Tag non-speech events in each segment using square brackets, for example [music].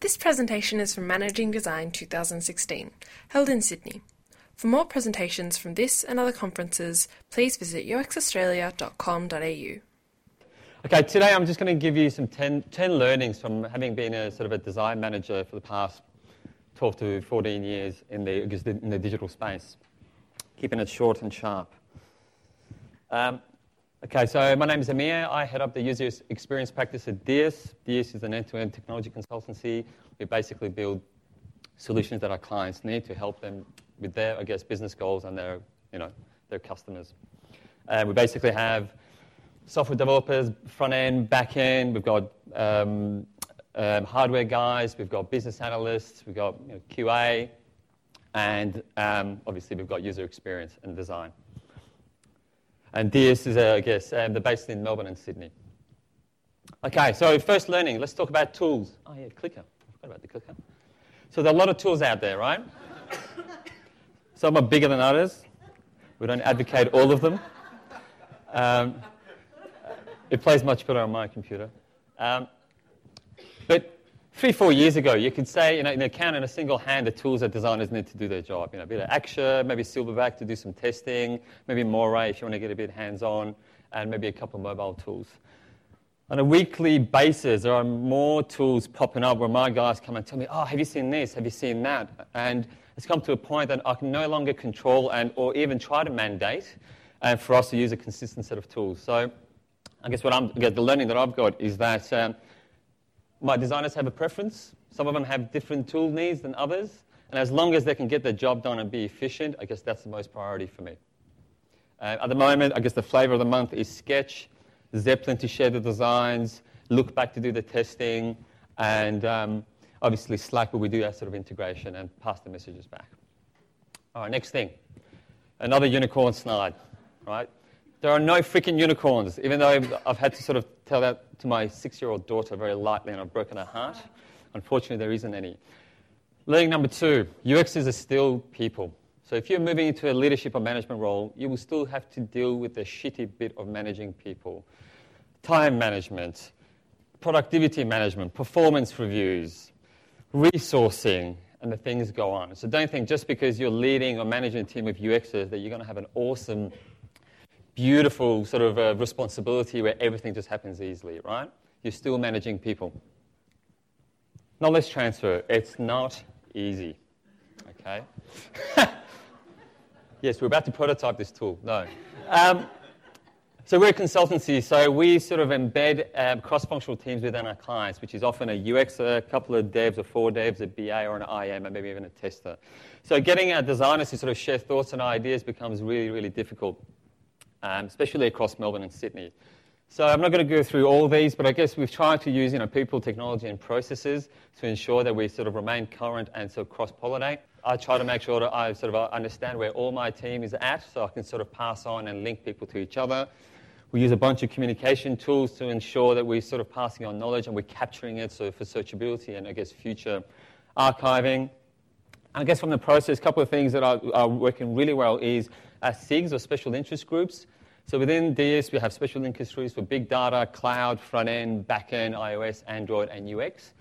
This presentation is from Managing Design 2016, held in Sydney. For more presentations from this and other conferences, please visit uxaustralia.com.au. Okay, today I'm just going to give you some 10, 10 learnings from having been a sort of a design manager for the past 12 to 14 years in the, in the digital space, keeping it short and sharp. Um, okay, so my name is Amir. I head up the user experience practice at DiUS. DiUS is an end-to-end technology consultancy. We basically build solutions that our clients need to help them with their, I guess, business goals and their, you know, their customers. Uh, we basically have software developers, front end, back end. We've got um, um, hardware guys. We've got business analysts. We've got you know, QA, and um, obviously we've got user experience and design. And DiUS is, uh, I guess, um, they're based in Melbourne and Sydney. Okay, so first learning, let's talk about tools. Oh, yeah, clicker. I forgot about the clicker. So there are a lot of tools out there, right? [coughs] Some are bigger than others. We don't advocate all of them. Um, it plays much better on my computer. Um, but three, four years ago, you could say, you know, in a count in a single hand the tools that designers need to do their job. You know, a bit of Axure, maybe Silverback to do some testing, maybe Morae if you want to get a bit hands-on, and maybe a couple of mobile tools. On a weekly basis, there are more tools popping up where my guys come and tell me, oh, have you seen this? Have you seen that? And it's come to a point that I can no longer control and or even try to mandate and for us to use a consistent set of tools. So I guess what I'm, the learning that I've got is that um, my designers have a preference. Some of them have different tool needs than others. And as long as they can get their job done and be efficient, I guess that's the most priority for me. Uh, at the moment, I guess the flavor of the month is Sketch, Zeplin to share the designs, Lookback to do the testing, and um, obviously Slack where we do that sort of integration and pass the messages back. All right, next thing. Another unicorn slide, right? There are no freaking unicorns, even though I've, had to sort of tell that to my six year old daughter very lightly and I've broken her heart. Unfortunately, there isn't any. Learning number two UXs are still people. So if you're moving into a leadership or management role, you will still have to deal with the shitty bit of managing people time management, productivity management, performance reviews, resourcing, and the things go on. So don't think just because you're leading or managing a team of UXers that you're going to have an awesome beautiful sort of uh, responsibility where everything just happens easily, right? You're still managing people. Knowledge transfer, it's not easy, okay? [laughs] yes, we're about to prototype this tool. No. Um, so we're a consultancy, so we sort of embed um, cross-functional teams within our clients, which is often a UX, a couple of devs or four devs, a BA or an IM, and maybe even a tester. So getting our designers to sort of share thoughts and ideas becomes really, really difficult um, especially across Melbourne and Sydney. So I'm not going to go through all these, but I guess we've tried to use you know, people, technology, and processes to ensure that we sort of remain current and sort of cross-pollinate. I try to make sure that I sort of understand where all my team is at so I can sort of pass on and link people to each other. We use a bunch of communication tools to ensure that we're sort of passing on knowledge and we're capturing it so for searchability and I guess future archiving. I guess from the process, a couple of things that are, are working really well is uh, SIGs or special interest groups. So within DiUS, we have special industries for big data, cloud, front end, back end, iOS, Android, and UX.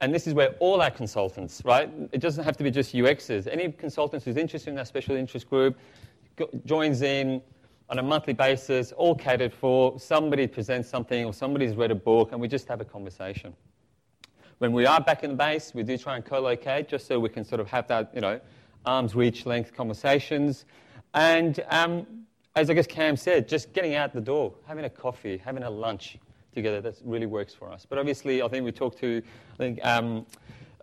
And this is where all our consultants, right? It doesn't have to be just UXers. Any consultant who's interested in that special interest group joins in on a monthly basis, all catered for. Somebody presents something or somebody's read a book, and we just have a conversation. When we are back in the base, we do try and co-locate just so we can sort of have that, you know, arm's reach length conversations. And um, as I guess Cam said, just getting out the door, having a coffee, having a lunch together, that really works for us. But obviously, I think we talked to, I think um,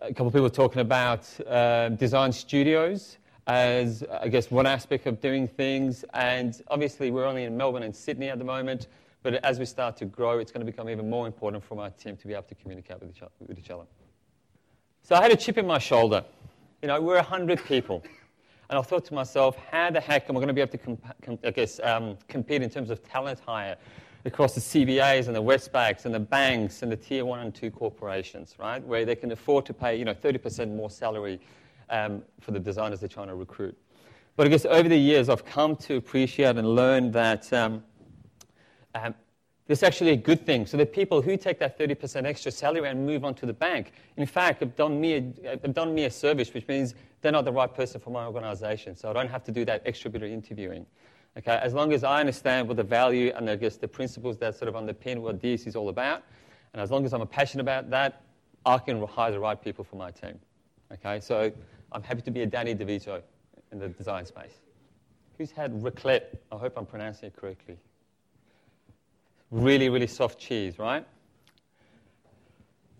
a couple of people talking about uh, design studios as, I guess, one aspect of doing things. And obviously, we're only in Melbourne and Sydney at the moment. But as we start to grow, it's going to become even more important for my team to be able to communicate with each, with each other. So I had a chip in my shoulder. You know, we're 100 people. And I thought to myself, how the heck am I going to be able to comp- I guess, um, compete in terms of talent hire across the CBAs and the Westpacs and the banks and the tier one and two corporations, right? Where they can afford to pay, you know, 30% more salary um, for the designers they're trying to recruit. But I guess over the years, I've come to appreciate and learn that um, It's actually a good thing. So the people who take that 30% extra salary and move on to the bank, in fact, have done me a, have done me a service, which means they're not the right person for my organization. So I don't have to do that extra bit of interviewing. Okay, as long as I understand what the value and I guess the principles that sort of underpin what DiUS is all about, and as long as I'm passionate about that, I can hire the right people for my team. Okay, so I'm happy to be a Danny DeVito in the design space. Who's had raclette? I hope I'm pronouncing it correctly really, really soft cheese, right?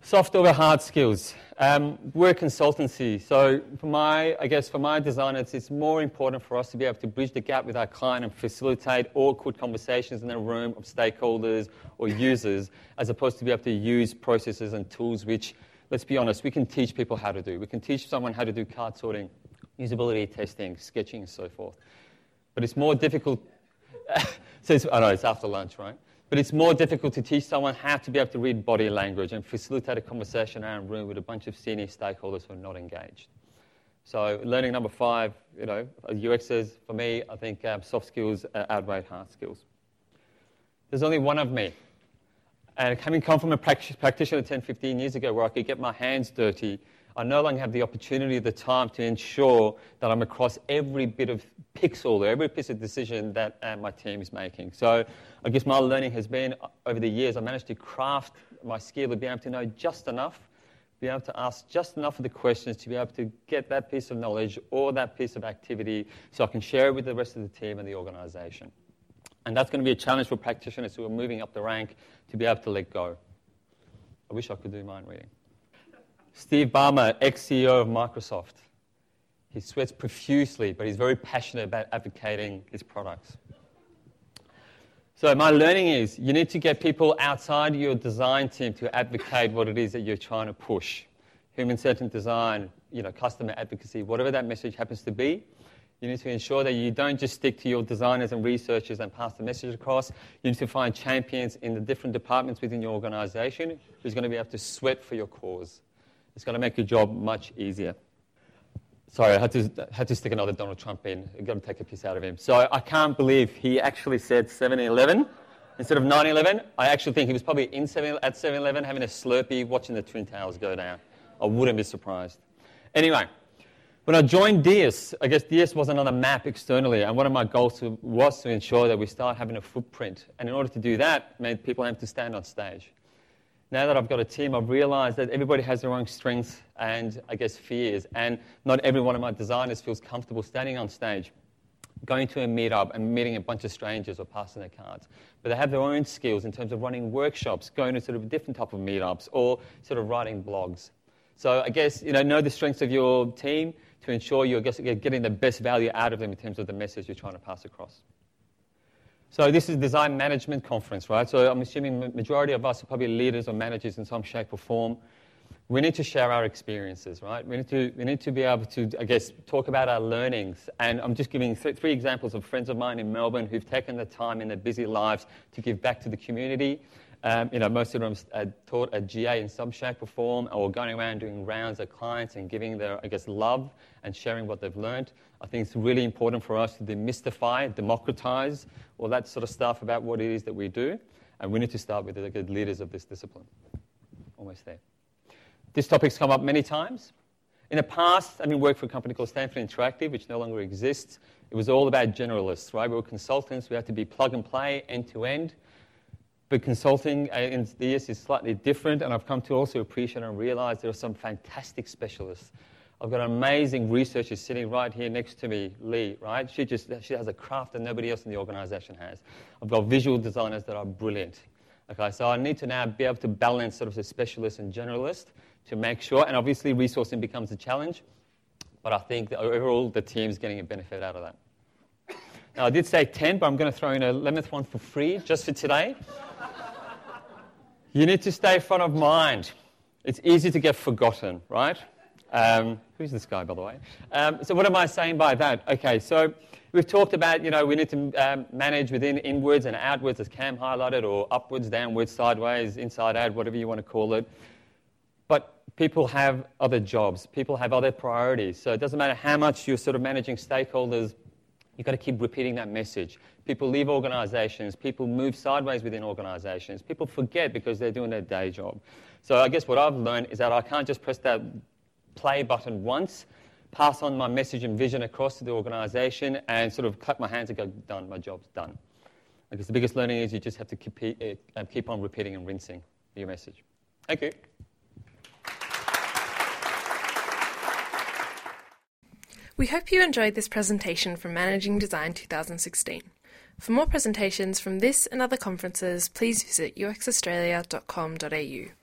Soft over hard skills. Um, we're a consultancy, so for my, I guess for my designers, it's more important for us to be able to bridge the gap with our client and facilitate awkward conversations in the room of stakeholders or users, as opposed to be able to use processes and tools which, let's be honest, we can teach people how to do. We can teach someone how to do card sorting, usability testing, sketching, and so forth. But it's more difficult. [laughs] so I know it's after lunch, right? But it's more difficult to teach someone how to be able to read body language and facilitate a conversation around a room with a bunch of senior stakeholders who are not engaged. So learning number five, you know, UX says, for me, I think um, soft skills outweigh hard skills. There's only one of me. And having come from a practitioner 10, 15 years ago where I could get my hands dirty I no longer have the opportunity, the time to ensure that I'm across every bit of pixel, every piece of decision that uh, my team is making. So I guess my learning has been uh, over the years, I managed to craft my skill to be able to know just enough, be able to ask just enough of the questions to be able to get that piece of knowledge or that piece of activity so I can share it with the rest of the team and the organization. And that's going to be a challenge for practitioners who are moving up the rank to be able to let go. I wish I could do mind reading. Steve Ballmer, ex CEO of Microsoft. He sweats profusely, but he's very passionate about advocating his products. So, my learning is you need to get people outside your design team to advocate what it is that you're trying to push. Human centered design, you know, customer advocacy, whatever that message happens to be. You need to ensure that you don't just stick to your designers and researchers and pass the message across. You need to find champions in the different departments within your organization who's going to be able to sweat for your cause. It's going to make your job much easier. Sorry, I had to, had to stick another Donald Trump in. I've got to take a piece out of him. So I can't believe he actually said 7 Eleven instead of 9 11. I actually think he was probably in 7, at 7 Eleven having a Slurpee watching the Twin Towers go down. I wouldn't be surprised. Anyway, when I joined DiUS, I guess DiUS was another map externally, and one of my goals was to ensure that we start having a footprint. And in order to do that, meant people have to stand on stage now that I've got a team, I've realized that everybody has their own strengths and, I guess, fears. And not every one of my designers feels comfortable standing on stage, going to a meetup and meeting a bunch of strangers or passing their cards. But they have their own skills in terms of running workshops, going to sort of different type of meetups, or sort of writing blogs. So I guess, you know, know the strengths of your team to ensure you're getting the best value out of them in terms of the message you're trying to pass across. So this is design management conference, right? So I'm assuming majority of us are probably leaders or managers in some shape or form. We need to share our experiences, right? We need to, we need to be able to, I guess, talk about our learnings. And I'm just giving th- three examples of friends of mine in Melbourne who've taken the time in their busy lives to give back to the community. Um, you know, most of them are taught at GA in some shape or form, or going around doing rounds at clients and giving their, I guess, love and sharing what they've learned. I think it's really important for us to demystify, democratize all that sort of stuff about what it is that we do. And we need to start with the good leaders of this discipline. Almost there. This topic's come up many times. In the past, I mean, worked for a company called Stanford Interactive, which no longer exists. It was all about generalists, right? We were consultants. We had to be plug and play, end to end. But consulting uh, in DiUS is slightly different, and I've come to also appreciate and realize there are some fantastic specialists I've got an amazing researcher sitting right here next to me, Lee, right? She just she has a craft that nobody else in the organization has. I've got visual designers that are brilliant. Okay, so I need to now be able to balance sort of the specialist and generalist to make sure, and obviously resourcing becomes a challenge, but I think that overall the team's getting a benefit out of that. Now, I did say 10, but I'm going to throw in a 11th one for free just for today. you need to stay front of mind. It's easy to get forgotten, right? Um, who's this guy, by the way? Um, so what am I saying by that? Okay, so we've talked about, you know, we need to um, manage within inwards and outwards, as Cam highlighted, or upwards, downwards, sideways, inside out, whatever you want to call it. But people have other jobs. People have other priorities. So it doesn't matter how much you're sort of managing stakeholders You've got to keep repeating that message. People leave organizations, people move sideways within organizations, people forget because they're doing their day job. So I guess what I've learned is that I can't just press that play button once, pass on my message and vision across to the organization, and sort of clap my hands and go, done, my job's done. I guess the biggest learning is you just have to keep, uh, keep on repeating and rinsing your message. Thank you. We hope you enjoyed this presentation from Managing Design 2016. For more presentations from this and other conferences, please visit uxaustralia.com.au.